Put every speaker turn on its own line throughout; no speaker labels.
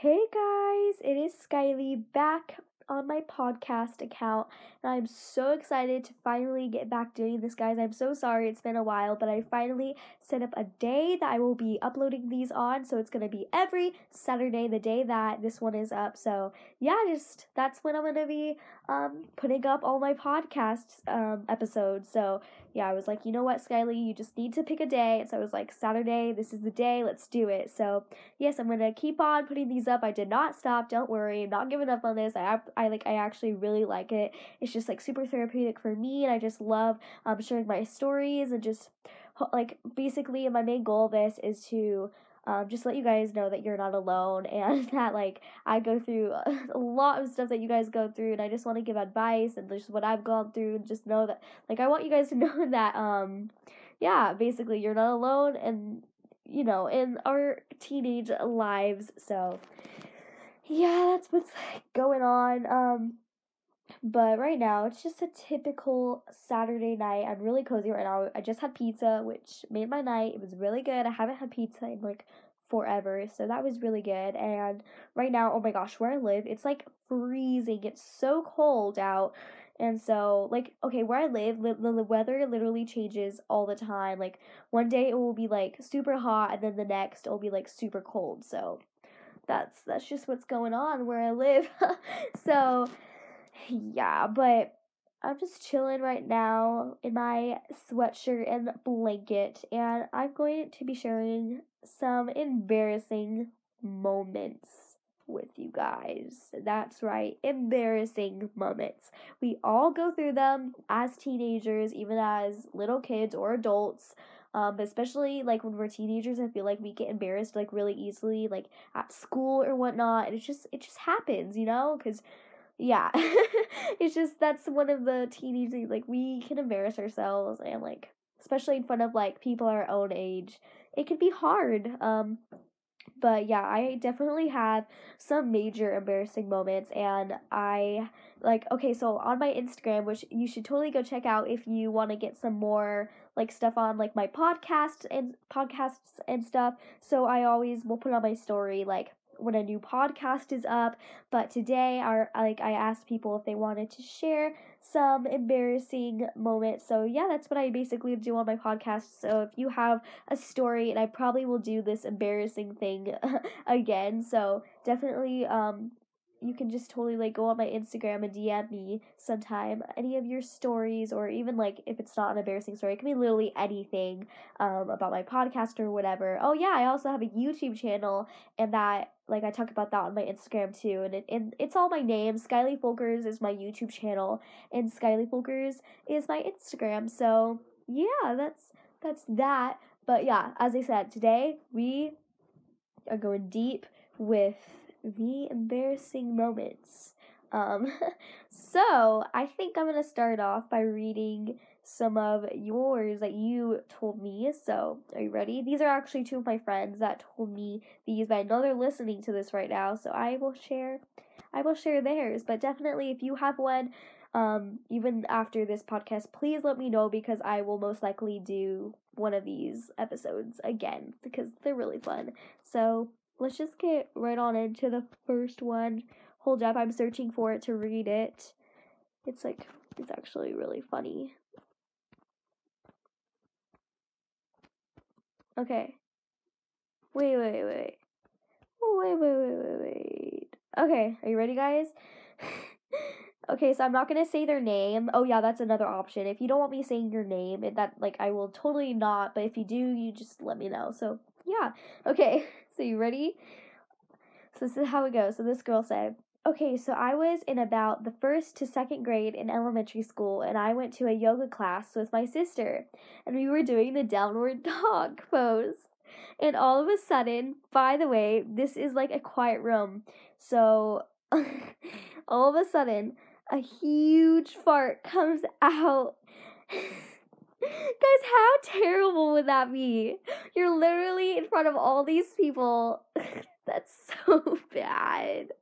Hey guys, it is Skylie back on my podcast account, and I'm so excited to finally get back doing this, guys. I'm so sorry it's been a while, but I finally set up a day that I will be uploading these on, so it's gonna be every Saturday, the day that this one is up. So yeah, just that's when I'm gonna be um putting up all my podcast um episodes. So yeah, I was like, you know what, Skylie, you just need to pick a day. So I was like, Saturday, this is the day, let's do it. So yes, I'm gonna keep on putting these up. I did not stop. Don't worry, I'm not giving up on this. I I like I actually really like it. It's just like super therapeutic for me, and I just love um sharing my stories and just like basically my main goal of this is to um, just let you guys know that you're not alone and that like I go through a lot of stuff that you guys go through and I just want to give advice and just what I've gone through and just know that like I want you guys to know that um yeah basically you're not alone and you know in our teenage lives so yeah that's what's going on um but right now, it's just a typical Saturday night. I'm really cozy right now. I just had pizza, which made my night. It was really good. I haven't had pizza in like forever, so that was really good. And right now, oh my gosh, where I live, it's like freezing. It's so cold out. And so, like, okay, where I live, li- the weather literally changes all the time. Like, one day it will be like super hot, and then the next it will be like super cold. So, that's that's just what's going on where I live. so, yeah, but I'm just chilling right now in my sweatshirt and blanket, and I'm going to be sharing some embarrassing moments with you guys. That's right, embarrassing moments. We all go through them as teenagers, even as little kids or adults. Um, especially like when we're teenagers, I feel like we get embarrassed like really easily, like at school or whatnot, and it just it just happens, you know, because yeah. It's just that's one of the teenage things like we can embarrass ourselves and like especially in front of like people our own age it can be hard um but yeah i definitely have some major embarrassing moments and i like okay so on my instagram which you should totally go check out if you want to get some more like stuff on like my podcast and podcasts and stuff. So i always will put on my story like when a new podcast is up. But today, our like I asked people if they wanted to share some embarrassing moments. So yeah, that's what I basically do on my podcast. So if you have a story, and I probably will do this embarrassing thing again. So definitely um you can just totally like go on my Instagram and DM me sometime any of your stories or even like if it's not an embarrassing story, it can be literally anything um about my podcast or whatever. Oh yeah, I also have a YouTube channel and that like I talk about that on my Instagram too and it and it's all my name. Skylie Folkers is my YouTube channel and Skylie Folkers is my Instagram. So yeah, that's that's that. But yeah, as I said, today we are going deep with the embarrassing moments. Um, so I think I'm gonna start off by reading some of yours that you told me. So are you ready? These are actually two of my friends that told me these, but I know they're listening to this right now, so I will share I will share theirs. But definitely if you have one, um, even after this podcast, please let me know because I will most likely do one of these episodes again because they're really fun. So let's just get right on into the first one. Hold up, I'm searching for it to read it. It's like, it's actually really funny. Okay. Wait, wait, wait. Wait, oh, wait, wait, wait, wait. Okay, are you ready, guys? okay, so I'm not gonna say their name. Oh yeah, that's another option. If you don't want me saying your name, that like I will totally not. But if you do, you just let me know. So yeah. Okay. So you ready? So this is how it goes. So this girl said, Okay, so I was in about the first to second grade in elementary school, and I went to a yoga class with my sister, and we were doing the downward dog pose. And all of a sudden, by the way, this is like a quiet room, so all of a sudden, a huge fart comes out. Guys, how terrible would that be? You're literally in front of all these people. That's so bad.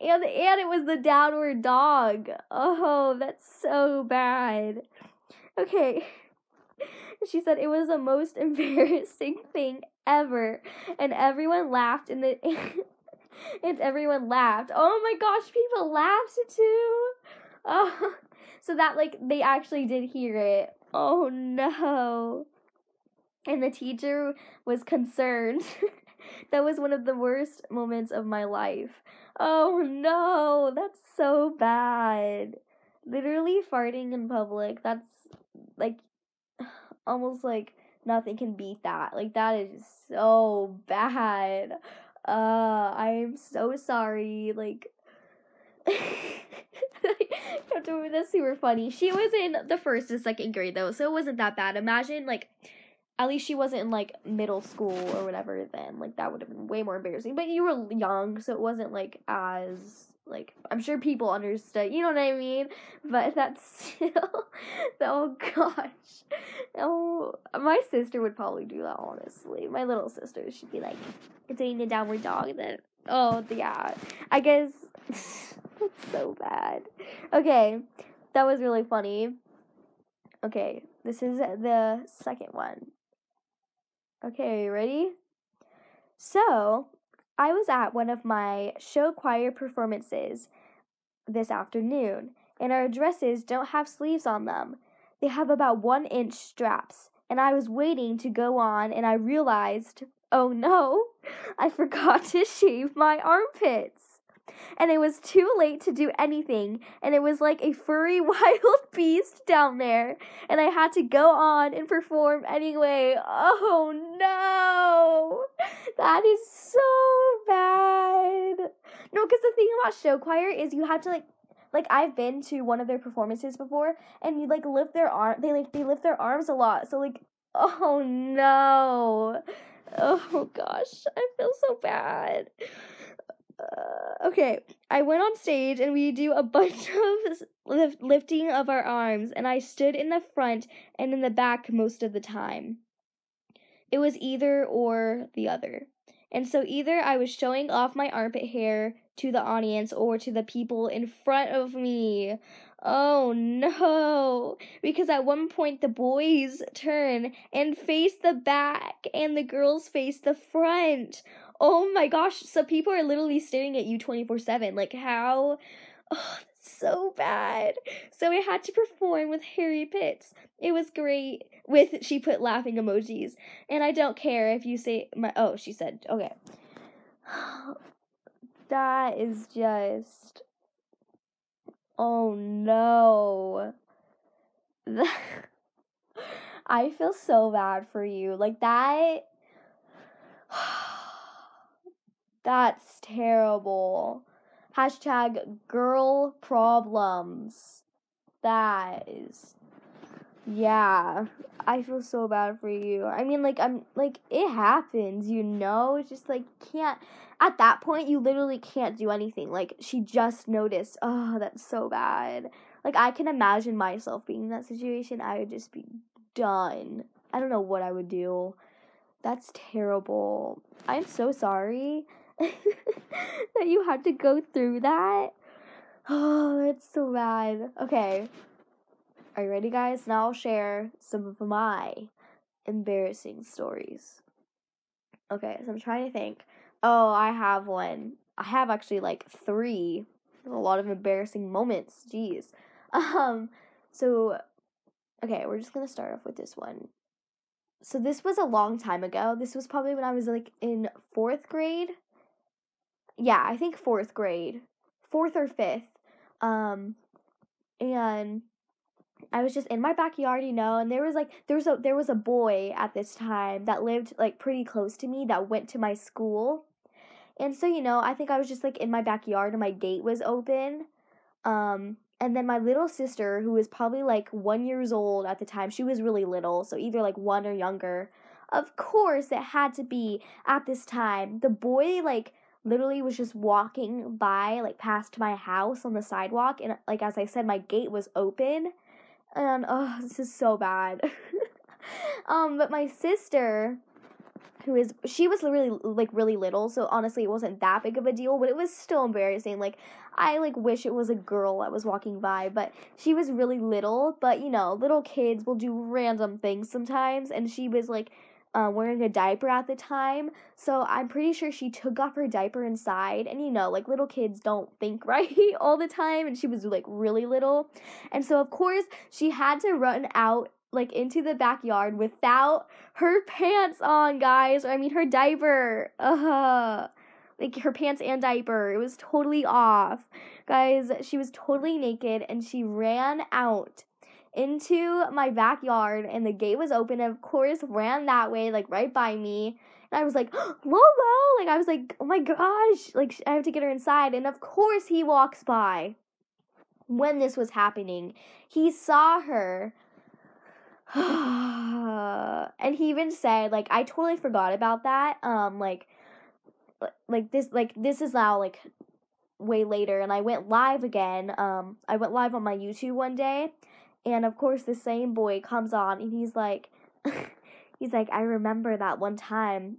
And and it was the downward dog. Oh, that's so bad. Okay. She said it was the most embarrassing thing ever and everyone laughed and the and everyone laughed. Oh my gosh, people laughed too. Oh, so that like they actually did hear it. Oh no. And the teacher was concerned. that was one of the worst moments of my life. Oh no, that's so bad. Literally farting in public, that's like almost like nothing can beat that. Like that is so bad. Uh I'm so sorry. Like that's super funny. She was in the first and second grade though, so it wasn't that bad. Imagine like at least she wasn't in like middle school or whatever then. Like that would have been way more embarrassing. But you were young, so it wasn't like as like I'm sure people understood, you know what I mean? But that's still oh gosh. Oh my sister would probably do that honestly. My little sister, she'd be like doing a downward dog then oh yeah. I guess it's so bad. Okay. That was really funny. Okay, this is the second one. Okay, are you ready? So, I was at one of my show choir performances this afternoon, and our dresses don't have sleeves on them. They have about one inch straps, and I was waiting to go on, and I realized, oh no, I forgot to shave my armpits and it was too late to do anything, and it was like a furry wild beast down there, and I had to go on and perform anyway. Oh no! That is so bad. No, because the thing about show choir is you have to like like I've been to one of their performances before and you like lift their arm they like they lift their arms a lot. So like oh no. Oh gosh, I feel so bad. Uh, okay, I went on stage and we do a bunch of lift- lifting of our arms, and I stood in the front and in the back most of the time. It was either or the other. And so either I was showing off my armpit hair to the audience or to the people in front of me. Oh no! Because at one point the boys turn and face the back and the girls face the front. Oh my gosh, so people are literally staring at you 24/7. Like how oh, so bad. So I had to perform with Harry Pitts. It was great with she put laughing emojis. And I don't care if you say my oh, she said, okay. Oh, that is just Oh no. I feel so bad for you. Like that That's terrible. Hashtag girl problems. That is. Yeah. I feel so bad for you. I mean, like, I'm, like, it happens, you know? It's just, like, can't. At that point, you literally can't do anything. Like, she just noticed. Oh, that's so bad. Like, I can imagine myself being in that situation. I would just be done. I don't know what I would do. That's terrible. I'm so sorry. that you had to go through that. Oh, that's so bad. Okay. Are you ready, guys? Now I'll share some of my embarrassing stories. Okay, so I'm trying to think. Oh, I have one. I have actually like three. A lot of embarrassing moments. Jeez. Um, so okay, we're just gonna start off with this one. So this was a long time ago. This was probably when I was like in fourth grade yeah, I think fourth grade, fourth or fifth. Um, and I was just in my backyard, you know, and there was like there was a there was a boy at this time that lived like pretty close to me that went to my school. And so, you know, I think I was just like in my backyard and my gate was open. Um and then my little sister who was probably like 1 years old at the time, she was really little, so either like 1 or younger. Of course, it had to be at this time. The boy like literally was just walking by like past my house on the sidewalk and like as I said my gate was open and oh this is so bad. um but my sister who is she was really like really little so honestly it wasn't that big of a deal but it was still embarrassing like i like wish it was a girl that was walking by but she was really little but you know little kids will do random things sometimes and she was like um, wearing a diaper at the time. So I'm pretty sure she took off her diaper inside. And you know, like little kids don't think right all the time. And she was like really little. And so, of course, she had to run out like into the backyard without her pants on, guys. Or, I mean, her diaper. Uh, like her pants and diaper. It was totally off. Guys, she was totally naked and she ran out into my backyard and the gate was open and of course ran that way like right by me and i was like lolo like i was like oh my gosh like i have to get her inside and of course he walks by when this was happening he saw her and he even said like i totally forgot about that um like like this like this is now like way later and i went live again um i went live on my youtube one day and of course, the same boy comes on and he's like, he's like, I remember that one time,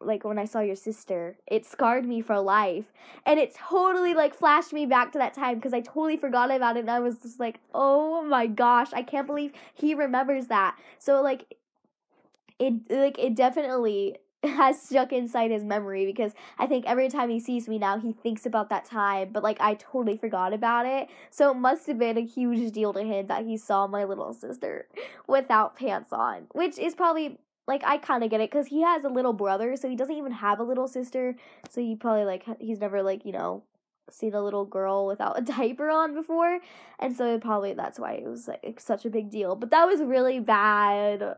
like when I saw your sister, it scarred me for life. And it totally like flashed me back to that time because I totally forgot about it. And I was just like, oh my gosh, I can't believe he remembers that. So, like, it like it definitely has stuck inside his memory because I think every time he sees me now, he thinks about that time, but like I totally forgot about it. So it must have been a huge deal to him that he saw my little sister without pants on, which is probably like I kind of get it because he has a little brother, so he doesn't even have a little sister. So he probably like he's never like you know seen a little girl without a diaper on before, and so probably that's why it was like such a big deal. But that was really bad.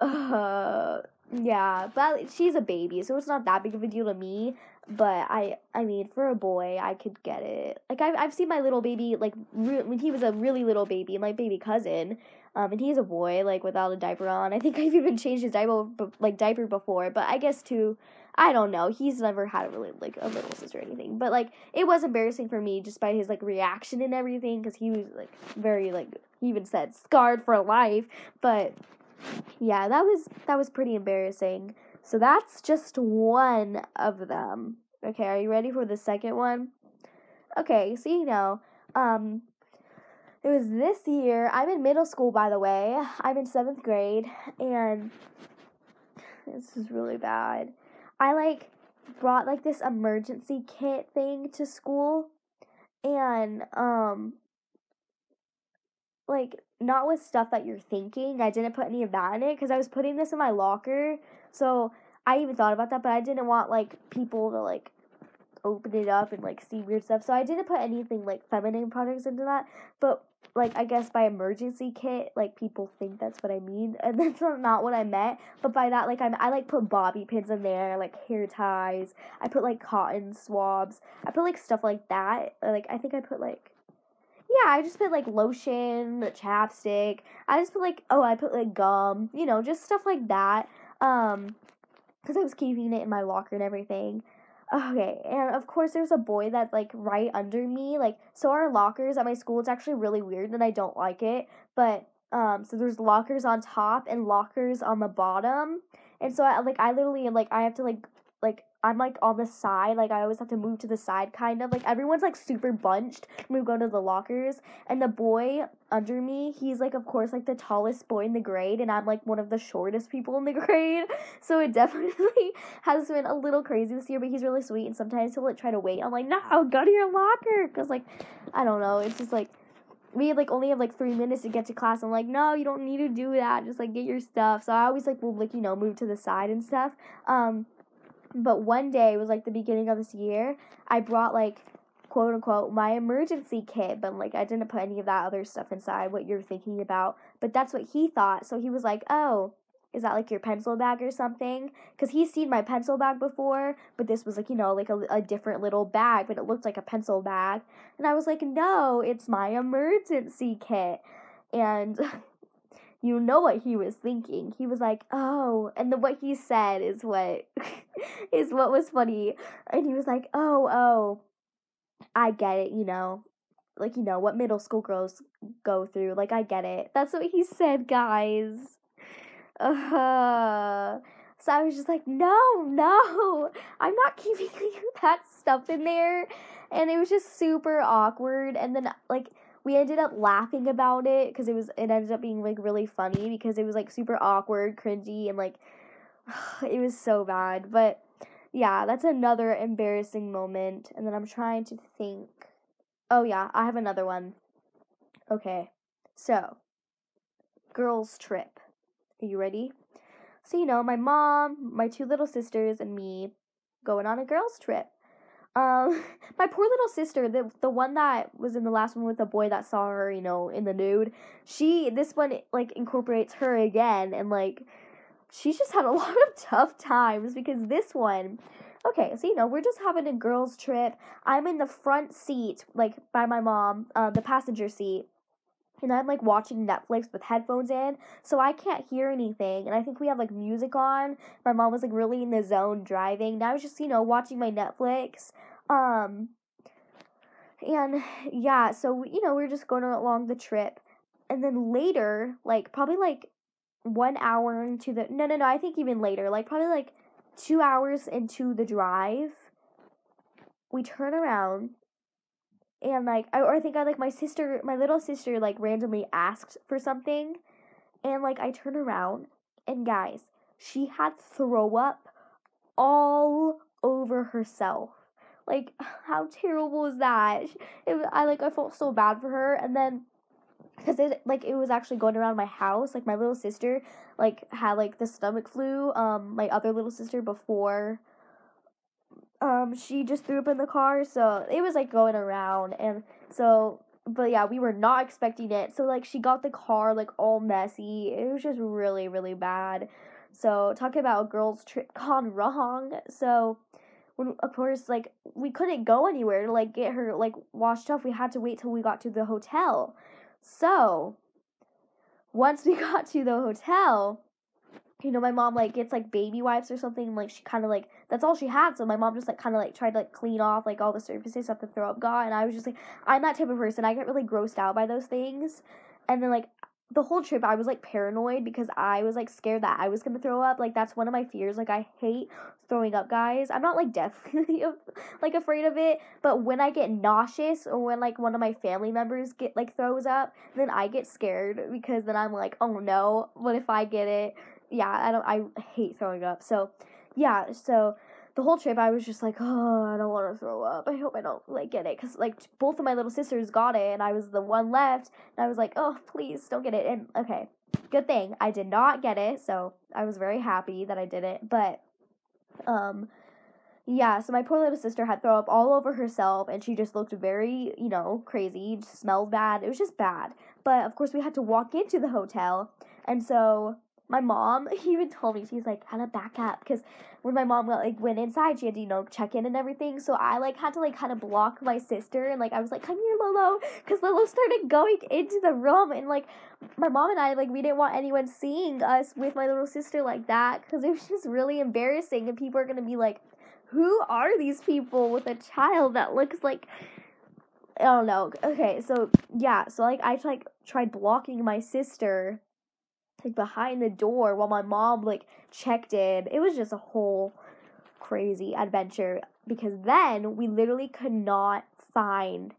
Uh, yeah, but she's a baby, so it's not that big of a deal to me. But I, I mean, for a boy, I could get it. Like I've I've seen my little baby like re- when he was a really little baby, my baby cousin, um, and he's a boy like without a diaper on. I think I've even changed his diaper like diaper before, but I guess too. I don't know. He's never had a really like a little sister or anything, but like it was embarrassing for me just by his like reaction and everything because he was like very like he even said scarred for life, but yeah, that was that was pretty embarrassing. So that's just one of them. Okay, are you ready for the second one? Okay, so you know, um it was this year. I'm in middle school by the way. I'm in 7th grade and this is really bad. I like brought like this emergency kit thing to school and um like not with stuff that you're thinking. I didn't put any of that in it because I was putting this in my locker. So I even thought about that, but I didn't want like people to like open it up and like see weird stuff. So I didn't put anything like feminine products into that. But like I guess by emergency kit, like people think that's what I mean, and that's not what I meant. But by that, like I'm I like put bobby pins in there, like hair ties. I put like cotton swabs. I put like stuff like that. Like I think I put like yeah, I just put like lotion, chapstick. I just put like oh, I put like gum, you know, just stuff like that. Um, because I was keeping it in my locker and everything. Okay, and of course there's a boy that's like right under me. Like so our lockers at my school it's actually really weird and I don't like it. But um so there's lockers on top and lockers on the bottom. And so I like I literally like I have to like like I'm like on the side, like I always have to move to the side kind of. Like everyone's like super bunched when we go to the lockers. And the boy under me, he's like of course like the tallest boy in the grade and I'm like one of the shortest people in the grade. So it definitely has been a little crazy this year, but he's really sweet and sometimes he'll like try to wait. I'm like, no, go to your locker because like I don't know, it's just like we like only have like three minutes to get to class. I'm like, no, you don't need to do that. Just like get your stuff. So I always like will like, you know, move to the side and stuff. Um but one day was like the beginning of this year. I brought like quote unquote my emergency kit, but like I didn't put any of that other stuff inside what you're thinking about. But that's what he thought. So he was like, "Oh, is that like your pencil bag or something?" Because he's seen my pencil bag before, but this was like you know like a, a different little bag, but it looked like a pencil bag. And I was like, "No, it's my emergency kit." And you know what he was thinking. He was like, "Oh," and the what he said is what is what was funny. And he was like, "Oh, oh, I get it, you know." Like, you know, what middle school girls go through. Like, I get it. That's what he said, guys. Uh, so I was just like, no, no, I'm not keeping that stuff in there. And it was just super awkward. And then, like, we ended up laughing about it because it was it ended up being like really funny because it was like super awkward, cringy, and like it was so bad. But yeah, that's another embarrassing moment. And then I'm trying to think. Oh, yeah, I have another one. Okay, so girls' trip. Are you ready? So, you know, my mom, my two little sisters, and me going on a girls' trip. Um, my poor little sister, the the one that was in the last one with the boy that saw her, you know, in the nude. She this one like incorporates her again, and like she's just had a lot of tough times because this one. Okay, so you know we're just having a girls' trip. I'm in the front seat, like by my mom, uh, the passenger seat, and I'm like watching Netflix with headphones in, so I can't hear anything. And I think we have like music on. My mom was like really in the zone driving. And I was just, you know, watching my Netflix. Um and yeah, so you know, we are just going along the trip. And then later, like probably like 1 hour into the No, no, no, I think even later, like probably like 2 hours into the drive, we turn around and like I or I think I like my sister my little sister like randomly asked for something and like I turn around and guys, she had throw up all over herself. Like how terrible is that? It, I like I felt so bad for her and then because it like it was actually going around my house like my little sister like had like the stomach flu um my other little sister before um she just threw up in the car so it was like going around and so but yeah we were not expecting it. So like she got the car like all messy. It was just really really bad. So talking about a girl's trip gone wrong. So when of course like we couldn't go anywhere to like get her like washed off we had to wait till we got to the hotel. So once we got to the hotel you know, my mom like gets like baby wipes or something. like she kind of like that's all she had. So my mom just like kind of like tried to like clean off like all the surfaces that the throw up got. And I was just like, I'm that type of person. I get really grossed out by those things. And then like the whole trip I was like paranoid because I was like scared that I was gonna throw up. Like that's one of my fears. Like I hate throwing up, guys. I'm not like deathly like afraid of it, but when I get nauseous or when like one of my family members get like throws up, then I get scared because then I'm like, oh no, what if I get it? Yeah, I don't I hate throwing up. So, yeah, so the whole trip I was just like, "Oh, I don't want to throw up. I hope I don't like get it cuz like both of my little sisters got it and I was the one left and I was like, "Oh, please don't get it." And okay, good thing I did not get it. So, I was very happy that I did it. But um yeah, so my poor little sister had throw up all over herself and she just looked very, you know, crazy, smelled bad. It was just bad. But of course we had to walk into the hotel. And so my mom even told me she's like kind of back up because when my mom like went inside she had to you know check in and everything. So i like had to like kind of block my sister and like i was like come here lolo because lolo started going into the room. And like my mom and i like we didn't want anyone seeing us with my little sister like that because it was just really embarrassing. And people are gonna be like who are these people with a child that looks like I don't know. Okay, so yeah, so like I like tried blocking my sister like behind the door while my mom like checked in. It was just a whole crazy adventure because then we literally could not find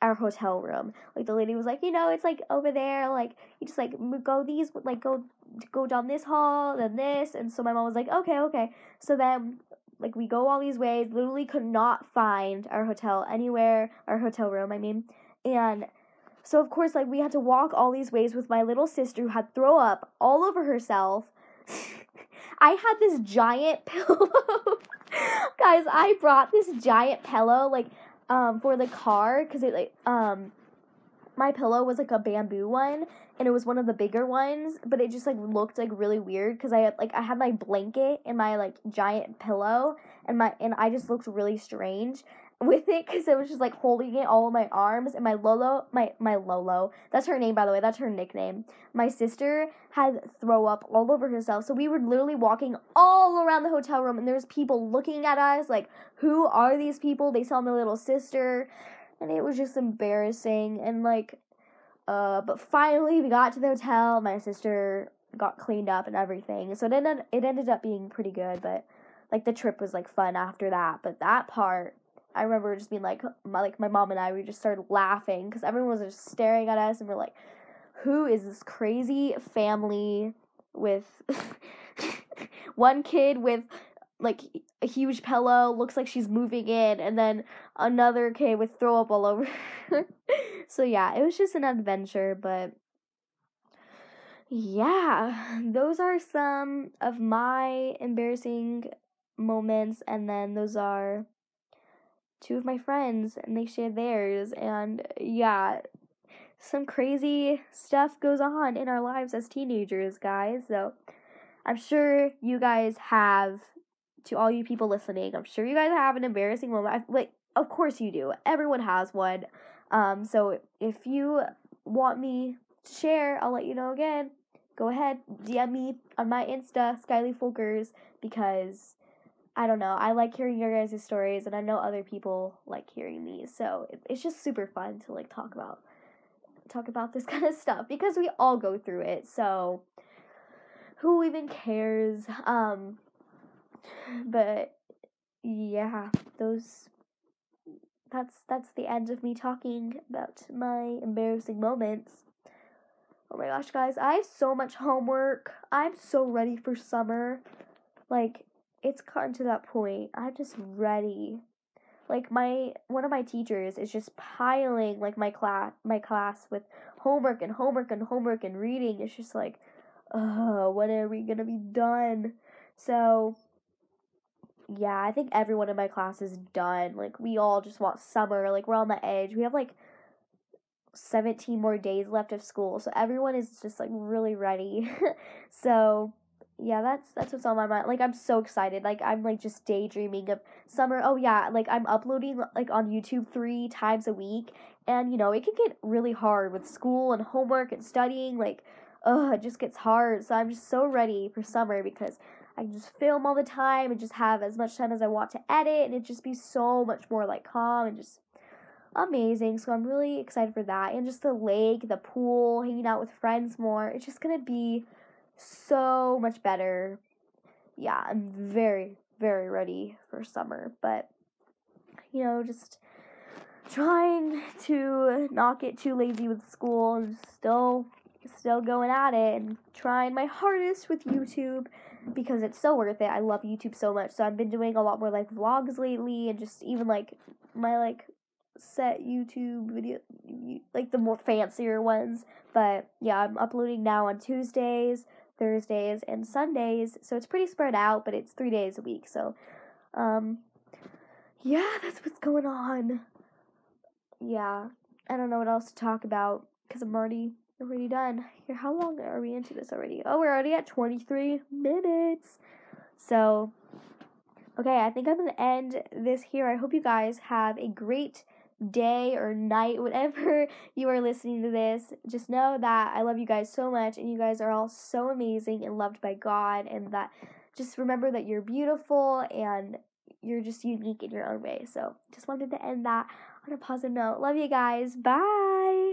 our hotel room. Like the lady was like, you know, it's like over there. Like you just like go these like go go down this hall then this. And so my mom was like, okay, okay. So then like we go all these ways. Literally could not find our hotel anywhere. Our hotel room, I mean, and so of course, like we had to walk all these ways with my little sister who had throw up all over herself. I had this giant pillow. Guys, I brought this giant pillow like um for the car cuz it like um my pillow was like a bamboo one and it was one of the bigger ones, but it just like looked like really weird cuz I had like I had my blanket and my like giant pillow and my and I just looked really strange with it because it was just like holding it all in my arms and my lolo my my lolo that's her name by the way that's her nickname. My sister had throw up all over herself so we were literally walking all around the hotel room and there was people looking at us like who are these people? They saw my little sister and it was just embarrassing and like uh but finally we got to the hotel my sister got cleaned up and everything so it ended it ended up being pretty good but like the trip was like fun after that but that part I remember just being like my like my mom and I we just started laughing because everyone was just staring at us and we're like, who is this crazy family with one kid with like a huge pillow looks like she's moving in and then another kid with throw up all over so yeah it was just an adventure but yeah those are some of my embarrassing moments and then those are two of my friends and they share theirs and yeah some crazy stuff goes on in our lives as teenagers guys so i'm sure you guys have to all you people listening, I'm sure you guys have an embarrassing moment. Like, of course you do. Everyone has one. Um, so if you want me to share, I'll let you know again. Go ahead, DM me on my Insta, Skylie Folkers, because I don't know. I like hearing your guys' stories, and I know other people like hearing these. So it, it's just super fun to like talk about talk about this kind of stuff because we all go through it. So who even cares? Um, but yeah, those that's that's the end of me talking about my embarrassing moments. Oh my gosh, guys, I have so much homework. I'm so ready for summer. Like it's gotten to that point. I'm just ready. Like my one of my teachers is just piling like my class my class with homework and homework and homework and reading. It's just like, uh, when are we gonna be done? So yeah, I think everyone in my class is done. Like we all just want summer. Like we're on the edge. We have like 17 more days left of school. So everyone is just like really ready. so, yeah, that's that's what's on my mind. Like I'm so excited. Like I'm like just daydreaming of summer. Oh yeah, like I'm uploading like on YouTube 3 times a week and you know, it can get really hard with school and homework and studying like ugh, it just gets hard. So I'm just so ready for summer because I can just film all the time and just have as much time as I want to edit and it just be so much more like calm and just amazing. So I'm really excited for that. And just the lake, the pool, hanging out with friends more. It's just gonna be so much better. Yeah, I'm very, very ready for summer. But you know, just trying to not get too lazy with school and still still going at it and trying my hardest with YouTube because it's so worth it. I love YouTube so much. So I've been doing a lot more like vlogs lately and just even like my like set YouTube video like the more fancier ones. But yeah, I'm uploading now on Tuesdays, Thursdays, and Sundays. So it's pretty spread out, but it's 3 days a week. So um yeah, that's what's going on. Yeah. I don't know what else to talk about cuz I'm already already done. Here, how long are we into this already? Oh, we're already at 23 minutes. So, okay, I think I'm to end this here. I hope you guys have a great day or night, whatever you are listening to this. Just know that I love you guys so much, and you guys are all so amazing and loved by God, and that just remember that you're beautiful and you're just unique in your own way. So, just wanted to end that on a positive note. Love you guys. Bye.